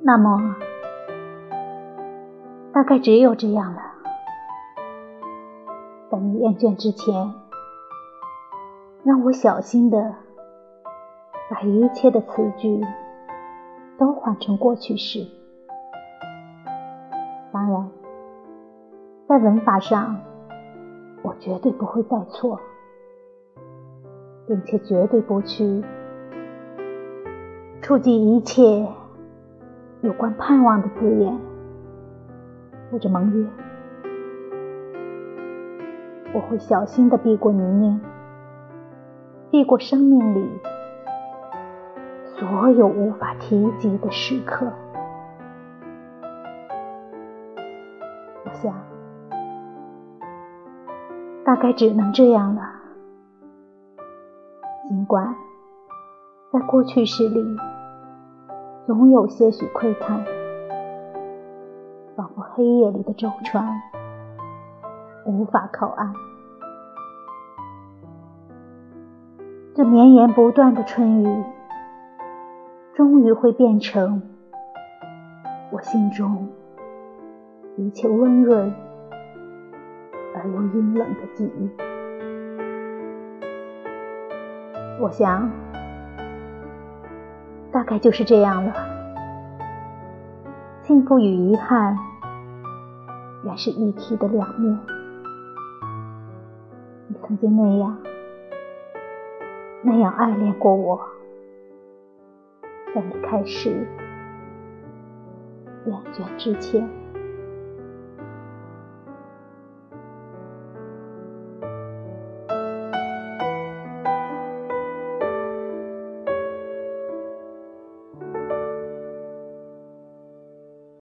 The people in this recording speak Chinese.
那么，大概只有这样了。在你厌倦之前，让我小心的把一切的词句都换成过去式。当然，在文法上，我绝对不会再错，并且绝对不去触及一切有关盼望的字眼或者盟约。我会小心的避过泥泞，避过生命里所有无法提及的时刻。我想，大概只能这样了。尽管在过去式里，总有些许窥探，仿佛黑夜里的舟船。无法靠岸，这绵延不断的春雨，终于会变成我心中一切温润而又阴冷的记忆。我想，大概就是这样了。幸福与遗憾，原是一体的两面。你曾经那样，那样爱恋过我，在你开始厌倦之前。